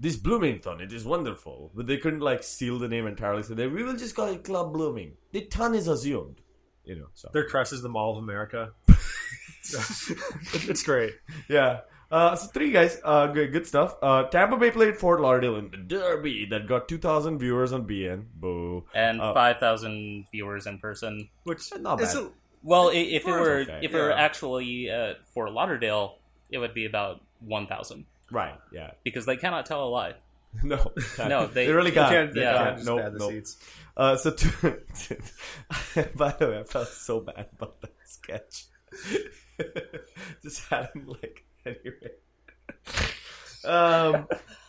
S3: This Bloomington, it is wonderful, but they couldn't like seal the name entirely, so they we will just call it Club Blooming. The ton is assumed, you know. So
S2: Their crest is the Mall of America. it's great.
S3: Yeah. Uh, so three guys, uh, good, good stuff. Uh, Tampa Bay played Fort Lauderdale in the Derby that got 2,000 viewers on beIN. Boo.
S4: And
S3: Oh.
S4: 5,000 viewers in person.
S2: Which
S3: Not bad.
S2: a-
S4: Well, i- if it were
S3: okay,
S4: if it were actually uh, Fort Lauderdale, it would be about 1,000
S3: Right. Yeah.
S4: because they cannot tell a lie.
S3: No.
S4: No, they-
S3: really can't.
S2: can't,
S3: They
S4: yeah,
S2: can't
S3: can't. Nope,
S2: the seats.
S3: Uh, so, two, by the way, I felt so bad about that sketch. Just had him like anyway. Um,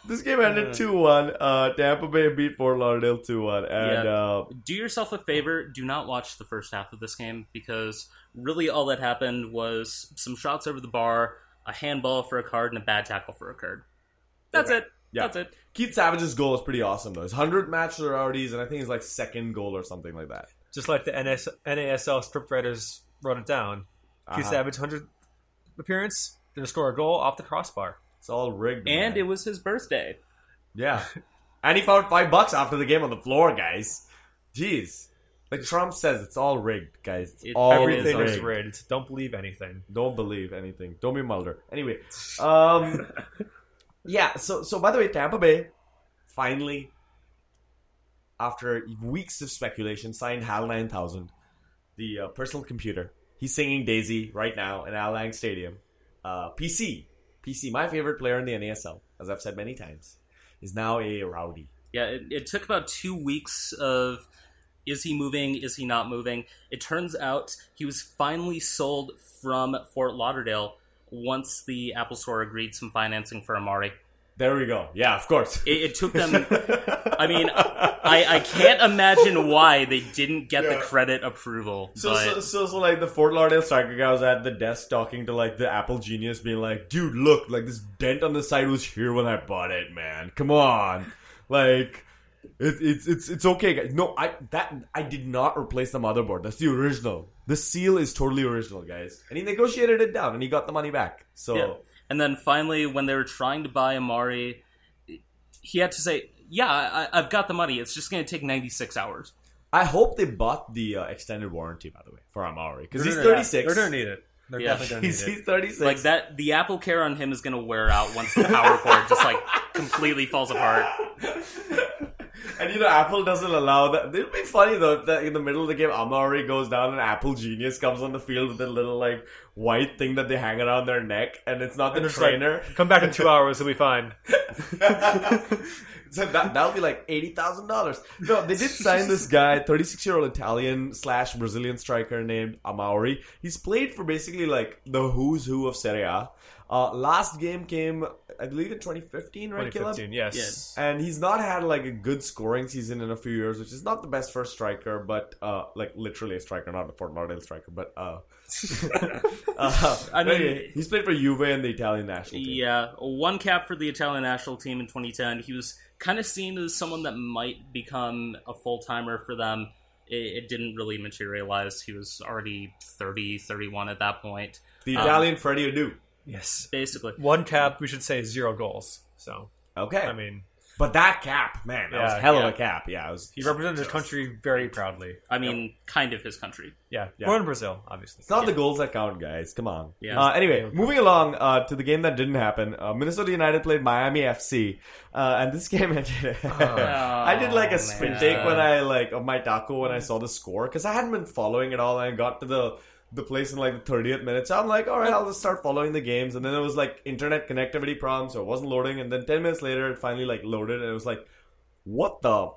S3: this game ended two one. Uh, Tampa Bay beat Fort Lauderdale two one, and
S4: Yeah.
S3: uh,
S4: Do yourself a favor, do not watch the first half of this game because really all that happened was some shots over the bar, a handball for a card, and a bad tackle for a card. That's it.
S3: Yeah.
S4: That's it.
S3: Keith Savage's goal is pretty awesome though. His hundred match sororities, and I think it's like second goal or something like that.
S2: Just like the NS, NASL scriptwriters wrote it down. Keith
S3: Uh-huh.
S2: Savage, 100 appearance, going to score a goal off the crossbar.
S3: It's all rigged.
S4: And
S3: man.
S4: it was his birthday.
S3: yeah, and he found five bucks after the game on the floor, guys. Jeez, like Trump says, it's all rigged, guys. It's
S4: It-
S3: all
S2: Everything
S4: rigged.
S2: is rigged. Don't believe anything.
S3: Don't believe anything. Don't be Mulder. Anyway, um, yeah. So, so by the way, Tampa Bay finally, after weeks of speculation, signed Hal Nine Thousand, the uh, personal computer. He's singing Daisy right now in Al Lang Stadium. Uh, PC, PC, my favorite player in the NASL, as I've said many times, is now a rowdy.
S4: Yeah, it, it took about two weeks of is he moving, is he not moving? It turns out he was finally sold from Fort Lauderdale once the Apple Store agreed some financing for Amauri.
S3: There we go. Yeah, of course.
S4: It, it took them. I mean, I, I can't imagine why they didn't get the credit approval.
S3: So,
S4: but
S3: so, so, so, like the Fort Lauderdale striker guy was at the desk talking to like the Apple genius, being like, "Dude, look, like this dent on the side was here when I bought it, man. Come on, like." It, it's it's it's okay, guys. No, I that I did not replace the motherboard. That's the original. The seal is totally original, guys. And he negotiated it down, and he got the money back. So
S4: Yeah. And then finally, when they were trying to buy Amauri, he had to say, "Yeah, I, I've got the money. It's just going to take 96 hours."
S3: I hope they bought the uh, extended warranty, by the way, for Amauri because he's thirty six.
S2: They're going to need it. They're
S4: Yeah.
S2: definitely gonna
S3: He's,
S2: need
S3: he's
S2: it.
S3: 36.
S4: Like that, the Apple Care on him is gonna wear out once the power cord just like completely falls apart.
S3: And you know, Apple doesn't allow that. It'd be funny though that in the middle of the game, Amauri goes down and Apple Genius comes on the field with a little like white thing that they hang around their neck, and it's not the
S2: And it's like,
S3: trainer.
S2: Come back in two hours, it'll be fine.
S3: so that that'll be like eighty thousand dollars. No, they did sign this guy, thirty six year old Italian slash Brazilian striker named Amauri. He's played for basically like the who's who of Serie A. Uh, last game came, I believe, in 2015, right, Caleb?
S2: 2015, yes.
S3: And he's not had like a good scoring season in a few years, which is not the best for a striker, but uh, like literally a striker, not a Fort Lauderdale striker, but uh, uh
S4: I mean-
S3: anyway, he's played for Juve and the Italian national team.
S4: Yeah, one cap for the Italian national team in 2010. He was kind of seen as someone that might become a full timer for them. It, it didn't really materialize. He was already 30, 31 at that point.
S3: The
S4: Um,
S3: Italian Freddie Adu.
S2: Yes.
S4: Basically,
S2: One cap, we should say zero goals. So,
S3: Okay,
S2: I mean,
S3: but that cap, man, that
S2: Yeah,
S3: was hell of
S4: yeah.
S3: a cap. Yeah, it was.
S2: he represented his country very proudly.
S4: I mean, kind of his country.
S2: Yeah.
S3: Yeah.
S2: Born in Brazil, obviously.
S3: It's not the goals that count, guys. Come on.
S4: Yeah.
S3: Uh, anyway, moving along uh, to the game that didn't happen. Uh, Minnesota United played Miami FC, uh, and this game ended. I did like a spin
S4: man.
S3: take when I like of my taco when I saw the score because I hadn't been following it all, and I got to the the place in like the 30th minute. So I'm like, all right, I'll just start following the games, and then it was like internet connectivity problems, so it wasn't loading, and then 10 minutes later, it finally like loaded, and it was like, what the.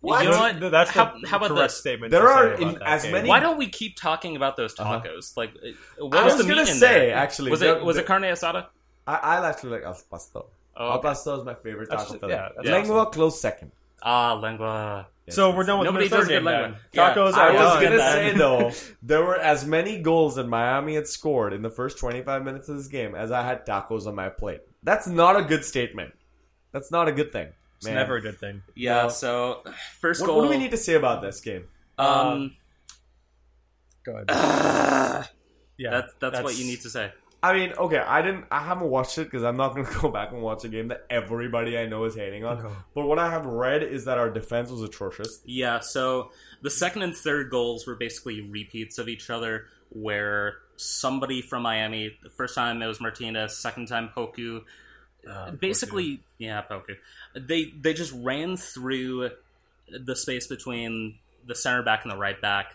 S3: What?
S4: You know what?
S2: That's
S4: How-
S2: the
S4: how about
S2: correct
S4: this?
S2: statement.
S3: There
S2: to
S3: are
S2: say about
S3: in
S2: that
S3: as
S2: game.
S3: many-
S4: Why don't we keep talking about those
S3: Uh-huh.
S4: tacos? Like, uh, what
S3: I
S4: was
S3: was
S4: the
S3: gonna
S4: meat in
S3: say,
S4: there?
S3: actually,
S4: was
S3: there-
S4: it was
S3: there-
S4: it carne asada?
S3: I, I actually like al pastor.
S4: Oh,
S3: Al
S4: okay.
S3: pastor is my favorite taco
S2: That's-
S3: fillet.
S2: yeah, that's
S3: Lengua close second.
S4: Ah, lengua.
S2: So we're done with
S4: Nobody
S2: the Minnesota
S4: does good
S2: game then.
S4: lengua. Yeah.
S2: Tacos
S3: I was gonna say though, there were as many goals that Miami had scored in the first 25 minutes of this game as I had tacos on my plate. That's not a good statement. That's not a good thing.
S2: It's never a good thing.
S4: Yeah.
S3: No.
S4: So first
S3: What,
S4: goal.
S3: what do we need to say about this game?
S4: Um,
S2: Go ahead.
S4: Ah.
S2: Yeah,
S4: that's, that's what you need to say.
S3: I mean, okay, I didn't, I haven't watched it because I'm not going to go back and watch a game that everybody I know is hating on.
S2: No.
S3: But what I have read is that our defense was atrocious.
S4: Yeah, so the second and third goals were basically repeats of each other, where somebody from Miami, the first time it was Martinez, second time Poku,
S2: Uh,
S4: basically, yeah, Poku. They they just ran through the space between the center back and the right back.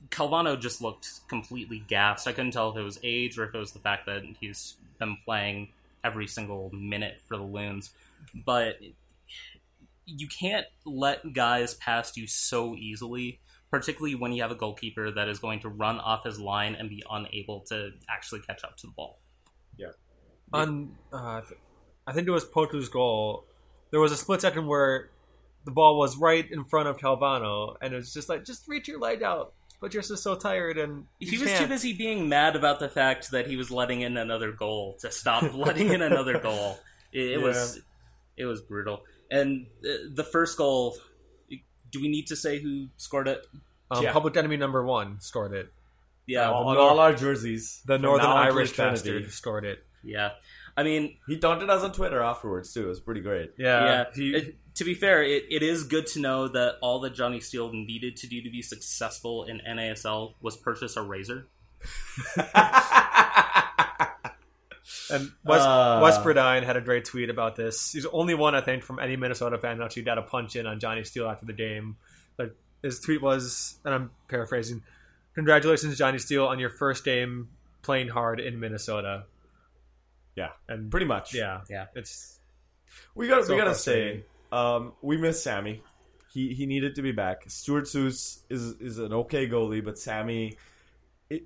S4: It- Calvano just looked completely gassed. I couldn't tell if it was age or if it was the fact that he's been playing every single minute for the Loons. But you can't let guys past you so easily, particularly when you have a goalkeeper that is going to run off his line and be unable to actually catch up to the ball. Yeah.
S2: On uh, I think it was Poku's goal. There was a split second where the ball was right in front of Calvano, and it was just like, just reach your leg out, but you're just so tired, and you
S4: He was too
S2: can't.
S4: busy being mad about the fact that he was letting in another goal to stop letting in another goal. It, it was it was brutal. And uh, the first goal, do we need to say who scored it?
S2: Um,
S3: Yeah.
S2: Public enemy number one scored it.
S4: Yeah,
S3: on
S2: the
S3: all
S2: Nor-
S3: our jerseys.
S2: The Northern Irish
S3: eternity.
S2: bastard scored it.
S4: yeah. I mean,
S3: He taunted us on Twitter afterwards too. It was pretty great.
S2: Yeah,
S4: yeah.
S2: he-
S4: it- to be fair, it, it is good to know that all that Johnny Steele needed to do to be successful in NASL was purchase a razor.
S2: And West,
S3: Uh.
S2: Wes Burdine had a great tweet about this. He's the only one, I think, from any Minnesota fan who actually got a punch in on Johnny Steele after the game. Like his tweet was, and I'm paraphrasing: "Congratulations, Johnny Steele, on your first game playing hard in Minnesota."
S3: Yeah,
S2: and
S3: pretty much.
S2: yeah,
S4: Yeah.
S2: it's
S3: We got
S2: So
S3: we gotta say, um, we miss Sammy. He he needed to be back. Stuart Seuss is is an okay goalie, but Sammy, it,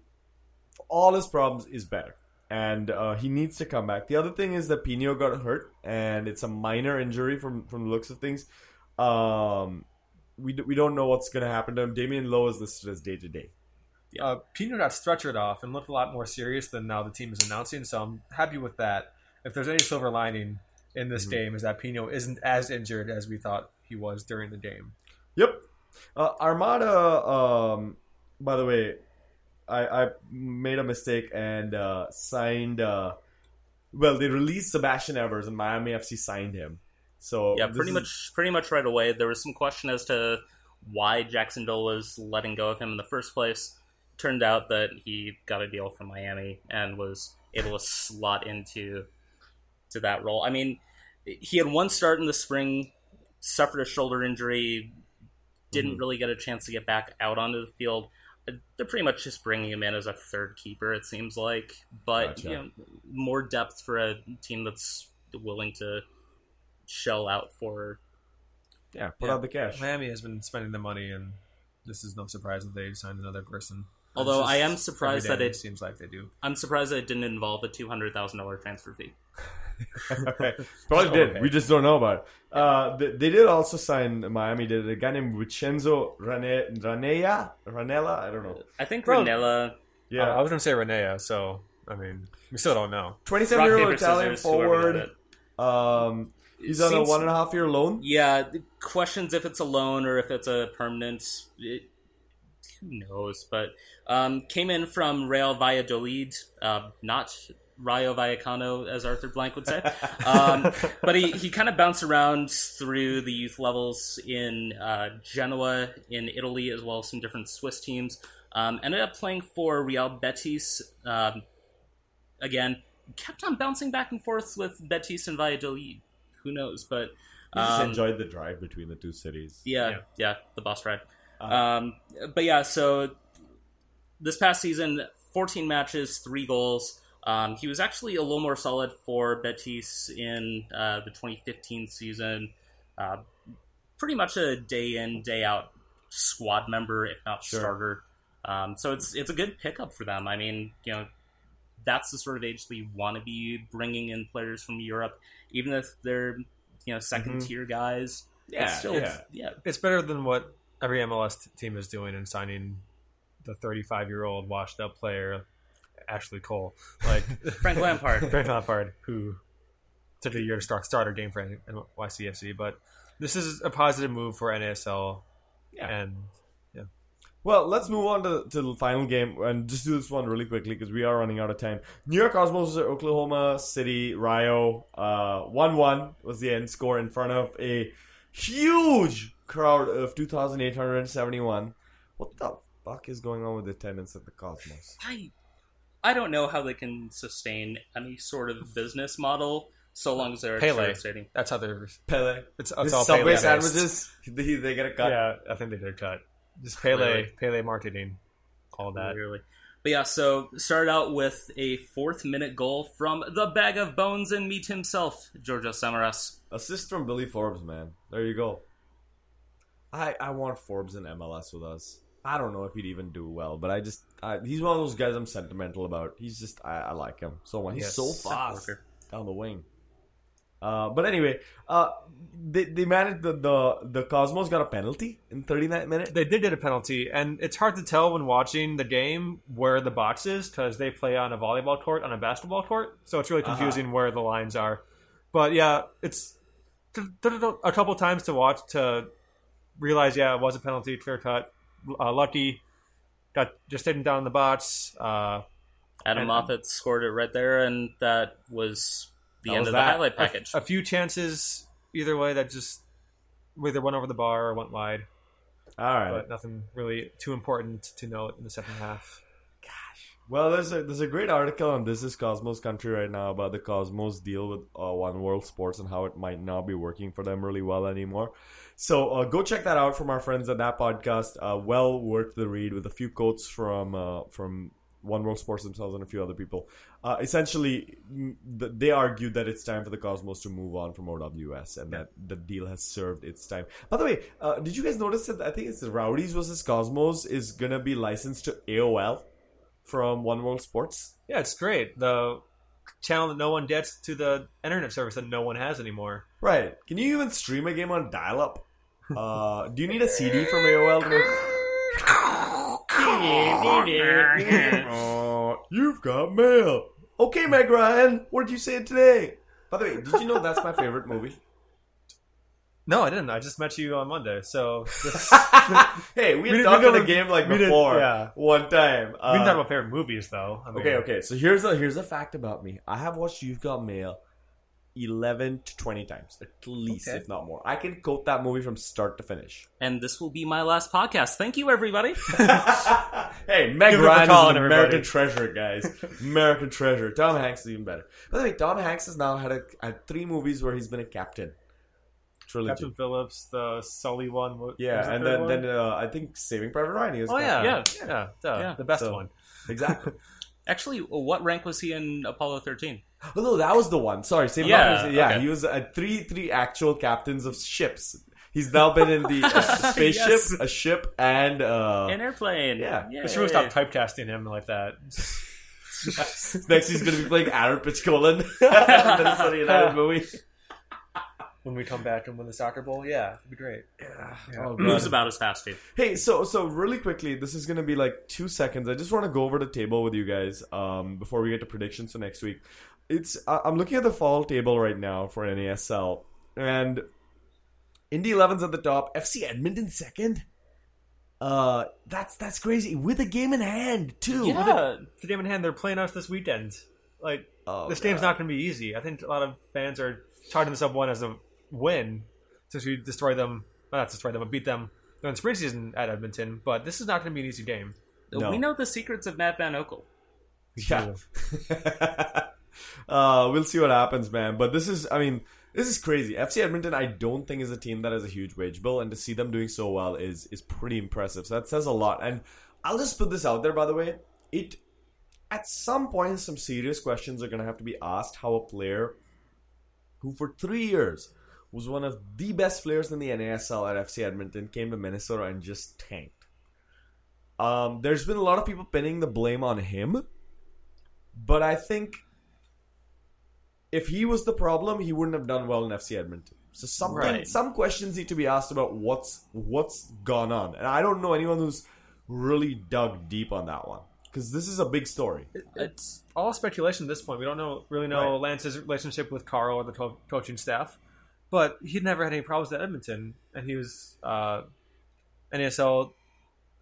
S3: for all his problems, is better, and uh, he needs to come back. The other thing is that Pino got hurt, and it's a minor injury from from the looks of things. Um, we d- we don't know what's gonna happen to him. Damion Lowe is listed as day to day.
S2: Uh, Pino got stretchered off and looked a lot more serious than now the team is announcing. So I'm happy with that. If there's any silver lining in this
S3: Mhm.
S2: game, is that Pino isn't as injured as we thought he was during the game.
S3: Yep. Uh, Armada, um, by the way, I, I made a mistake and uh, signed. Uh, well, they released Sebastian Evers and Miami FC signed him. So
S4: Yeah, pretty
S3: is-
S4: much pretty much right away. There was some question as to why Jacksonville was letting go of him in the first place. Turned out that he got a deal from Miami and was able to slot into to that role. I mean, he had one start in the spring, suffered a shoulder injury, didn't
S3: Mhm.
S4: really get a chance to get back out onto the field. They're pretty much just bringing him in as a third keeper, it seems like. But
S3: Gotcha.
S4: you know, more depth for a team that's willing to shell out for.
S3: Yeah, put
S2: Yeah.
S3: out the cash.
S2: Miami has been spending the money, and this is no surprise that they signed another person.
S4: Although I am surprised that it-
S2: seems like they do.
S4: I'm surprised that it didn't involve a two hundred thousand dollar transfer fee.
S3: Probably did.
S2: Okay.
S3: We just don't know about it. Uh, they, they did also sign Miami. Did a guy named Vincenzo Rane, Rennella? Rennella? I don't know.
S4: I think
S2: Bro.
S4: Rennella.
S2: Yeah, I was gonna say Renea, so I mean, we still don't know.
S3: 27 year old Italian
S4: scissors, whoever got
S3: forward.
S4: it.
S3: Um, he's on a one and a half year loan.
S4: Yeah, questions if it's a loan or if it's a permanent. It, who knows? But um, came in from Real Valladolid, uh, not Rayo Vallecano, as Arthur Blank would say. Um, but he, he kind of bounced around through the youth levels in uh, Genoa in Italy, as well as some different Swiss teams. Um, ended up playing for Real Betis. Um, again, kept on bouncing back and forth with Betis and Valladolid. Who knows? But
S3: He just
S4: um,
S3: enjoyed the drive between the two cities.
S4: yeah,
S2: Yeah.
S4: yeah, the bus ride.
S3: Uh-huh.
S4: Um, but yeah, so this past season, 14 matches, three goals. Um, he was actually a little more solid for Betis in uh, the 2015 season. Uh, pretty much a day in, day out squad member, if not
S3: Sure.
S4: starter. Um, so it's it's a good pickup for them. I mean, you know, that's the sort of age that you want to be bringing in players from Europe, even if they're you know 2nd
S3: Mhm.
S4: tier guys.
S3: Yeah,
S4: It's still,
S3: yeah.
S4: yeah,
S2: It's better than what every MLS t- team is doing and signing the 35 year old washed up player Ashley Cole, like
S4: Frank Lampard.
S2: Frank Lampard, who took a year to start start our game for YCFC. But this is a positive move for NASL,
S3: Yeah.
S2: and yeah.
S3: Well, let's move on to, to the final game and just do this one really quickly because we are running out of time. New York Cosmos, at Oklahoma City, Rayo, uh, 1 1 was the end score in front of a huge crowd of 2,871. What the fuck is going on with the attendance at the Cosmos?
S4: I I don't know how they can sustain any sort of business model so long as they're
S2: Pele.
S4: devastating.
S2: that's how they're.
S3: Pele.
S2: It's,
S3: This
S2: it's all
S3: Subway
S2: Pele based.
S3: sandwiches, they, they get a cut.
S2: Yeah, I think they did cut. Just Pele,
S4: Really?
S2: Pele marketing, all that.
S4: Really. But yeah, so started out with a fourth minute goal from the bag of bones and meat himself, Giorgio Samaras.
S3: Assist from Billy Forbes, man. There you go. I I want Forbes in MLS with us. I don't know if he'd even do well, but I just I, he's one of those guys I'm sentimental about. He's just I, I like him so much. He's
S2: Yes.
S3: so fast down the wing. Uh, but anyway, uh, they they managed the, the the Cosmos got a penalty in 39 minutes.
S2: They did get a penalty, and it's hard to tell when watching the game where the box is because they play on a volleyball court on a basketball court, so it's really
S3: Uh-huh.
S2: confusing where the lines are. But yeah, it's a couple times to watch to realize, yeah, it was a penalty, clear cut. Uh, lucky got just hitting down the box. Uh,
S4: Adam
S2: And-
S4: Moffat scored it right there, and that was the
S3: That
S4: end
S3: was
S4: of the highlight package.
S2: a few chances either way that just either went over the bar or went wide,
S3: All right.
S2: but nothing really too important to note in the second half.
S3: Well, there's a there's a great article on This Is Cosmos Country right now about the Cosmos deal with uh, One World Sports and how it might not be working for them really well anymore. So uh, go check that out from our friends at that podcast. Uh, well worth the read with a few quotes from uh, from One World Sports themselves and a few other people. Uh, essentially, they argued that it's time for the Cosmos to move on from OWS and that the deal has served its time. By the way, uh, did you guys notice that I think it's Rowdies versus Cosmos is gonna be licensed to AOL from One World Sports?
S2: Yeah, it's great. The channel that no one gets to the internet service that no one has anymore.
S3: Right. Can you even stream a game on dial up? Uh, do you need a CD from AOL to make... You've got mail. Okay, Meg Ryan, what did you say today? By the way, did you know that's my favorite movie?
S2: No, I didn't. I just met you on Monday, so this,
S3: hey, we
S2: We
S3: had talked
S2: we
S3: about a game like
S2: we didn't-
S3: before.
S2: yeah.
S3: One time.
S2: we
S3: Uh,
S2: didn't talk about favorite movies though. I mean,
S3: Okay, okay. So here's a here's a fact about me. I have watched You've Got Mail 11 to 20 times, at least,
S2: Okay.
S3: if not more. I can quote that movie from start to finish.
S4: And this will be my last podcast. Thank you, everybody.
S3: hey, Meg
S2: Give
S3: Ryan is an
S2: everybody.
S3: American treasure, guys. American treasure. Tom Hanks is even better. By the way, Tom Hanks has now had, a, had three movies where he's been a captain. Trilogy.
S2: Captain Phillips, the Sully one. what- what
S3: yeah,
S2: the
S3: and then
S2: one?
S3: then uh, I think Saving Private Ryan. He was
S2: oh yeah, yeah,
S4: Yeah.
S2: yeah, duh,
S4: Yeah.
S2: the best
S3: So-
S2: one.
S3: exactly.
S4: Actually, what rank was he in Apollo 13?
S3: Oh no, that was the one. Sorry, Saving
S4: Yeah,
S3: Private Ryan. Yeah,
S4: okay.
S3: he was uh, three three actual captains of ships. He's now been in the uh, spaceship,
S2: Yes.
S3: a ship, and uh,
S4: An airplane.
S3: yeah.
S2: I should really stop typecasting him like that.
S3: next he's going to be playing Aaron Pitchkolan in the Minnesota United movie.
S2: When we come back and win the soccer bowl, yeah, it'd be great.
S3: Oh,
S4: Moves about as fast, dude.
S3: Hey, so so really quickly, this is gonna be like two seconds. I just want to go over the table with you guys um, before we get to predictions for next week. It's I- I'm looking at the fall table right now for NASL, and Indy 11's at the top, FC Edmonton second. Uh, that's that's crazy with a game in hand too. With a-
S4: Yeah.
S2: The game in hand, they're playing us this weekend. Like
S3: Oh,
S2: this game's not going to be easy. I think a lot of fans are charting this up one as a win since we destroy them. Well, not destroy them, but beat them during spring season at Edmonton. But this is not going to be an easy game.
S3: No.
S4: We know the secrets of Matt Van Oekel.
S3: Yeah. uh, we'll see what happens, man. But this is, I mean, this is crazy. FC Edmonton, I don't think is a team that has a huge wage bill, and to see them doing so well is is pretty impressive. So that says a lot. And I'll just put this out there, by the way. It at some point, some serious questions are going to have to be asked. How a player who for three years was one of the best players in the NASL at FC Edmonton came to Minnesota and just tanked. Um, there's been a lot of people pinning the blame on him, but I think if he was the problem, he wouldn't have done well in FC Edmonton. So something,
S2: Right.
S3: some questions need to be asked about what's what's gone on, and I don't know anyone who's really dug deep on that one because this is a big story.
S2: It's all speculation at this point. We don't know really know
S3: Right.
S2: Lance's relationship with Carl or the co- coaching staff, but he'd never had any problems at Edmonton, and he was uh, NASL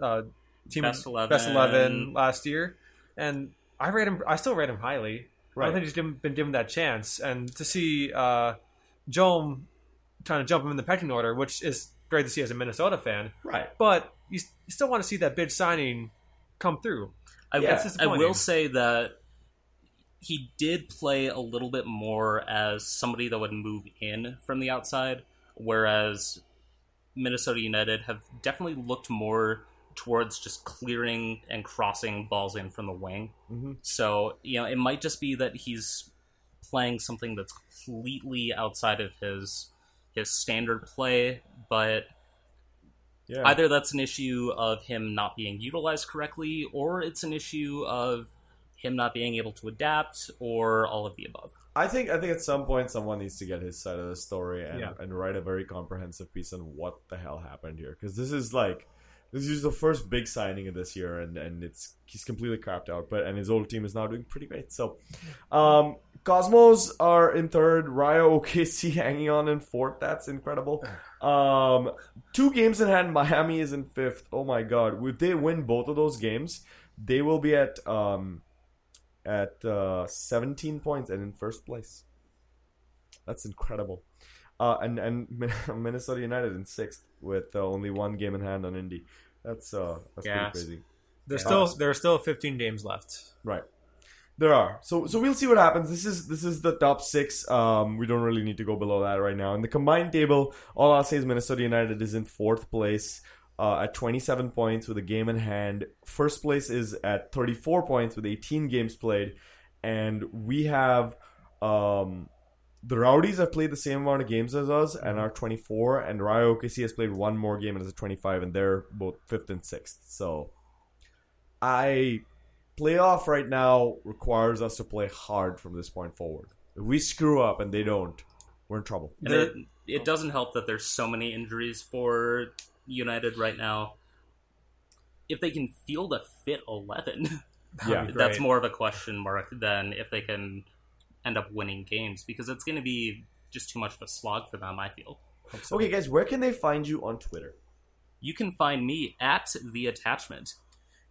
S2: uh, team
S4: Best 11.
S2: best eleven last year, and I rate him. I still rate him highly. I
S3: Right.
S2: don't think he's given, been given that chance, and to see uh, kind of jump him in the pecking order, which is great to see as a Minnesota fan.
S3: Right.
S2: But you, you still want to see that bid signing come through.
S4: I,
S3: Yeah,
S4: I will say that he did play a little bit more as somebody that would move in from the outside, whereas Minnesota United have definitely looked more towards just clearing and crossing balls in from the wing.
S3: Mhm.
S4: So, you know, it might just be that he's playing something that's completely outside of his his standard play, but
S3: Yeah.
S4: either that's an issue of him not being utilized correctly or it's an issue of him not being able to adapt or all of the above.
S3: I think I think at some point someone needs to get his side of the story and,
S2: Yeah.
S3: and write a very comprehensive piece on what the hell happened here. Because this is like this is the first big signing of this year and, and it's he's completely crapped out but and his old team is now doing pretty great. So um Cosmos are in third Rayo OKC hanging on in fourth. That's incredible. Um two games in hand Miami is in fifth. Oh my god. If they win both of those games they will be at um at uh, 17 points and in first place. That's incredible. Uh, and and Minnesota United in sixth with uh, only one game in hand on Indy. That's uh that's
S2: Yes.
S3: pretty crazy.
S2: There's still there are still 15 games left.
S3: Right. There are. So so we'll see what happens. This is this is the top six. Um, we don't really need to go below that right now. In the combined table, all I'll say is Minnesota United is in fourth place uh, at 27 points with a game in hand. First place is at 34 points with 18 games played, and we have um, the Rowdies have played the same amount of games as us and are 24, and Rayo OKC has played one more game and is at 25, and they're both fifth and sixth. So I playoff right now requires us to play hard from this point forward. If we screw up and they don't, we're in trouble.
S4: it, it doesn't help that there's so many injuries for united right now if they can field a fit 11
S3: Yeah.
S4: that's more of a question mark than if they can end up winning games because it's going to be just too much of a slog for them i feel
S3: Okay, guys, where can they find you on Twitter?
S4: you can find me at the attachment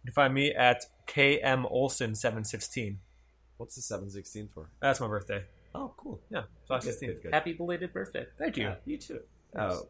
S2: You can find me at KM Olson 716.
S3: What's the 716 for?
S2: That's my birthday.
S3: Oh, cool.
S2: Yeah, July
S3: Good,
S2: 16th.
S3: good, good.
S4: Happy belated birthday.
S2: Thank you.
S3: Yeah, you too. Oh,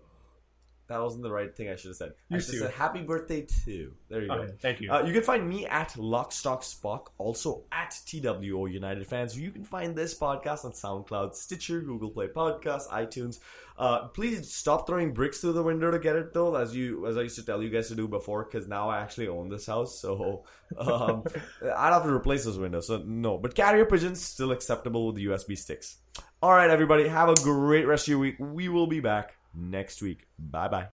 S3: that wasn't the right thing I should have said. I
S2: You
S3: should have
S2: too.
S3: said happy birthday too. There you go.
S2: Thank you.
S3: Uh, you can find me at Lockstock Spock, also at TWO United Fans. You can find this podcast on SoundCloud, Stitcher, Google Play Podcasts, iTunes. Uh, please stop throwing bricks through the window to get it though, as you as I used to tell you guys to do before, because now I actually own this house, so um, I'd have to replace those windows. So no, but carrier pigeons still acceptable with the USB sticks. All right, everybody, have a great rest of your week. We will be back next week. Bye bye.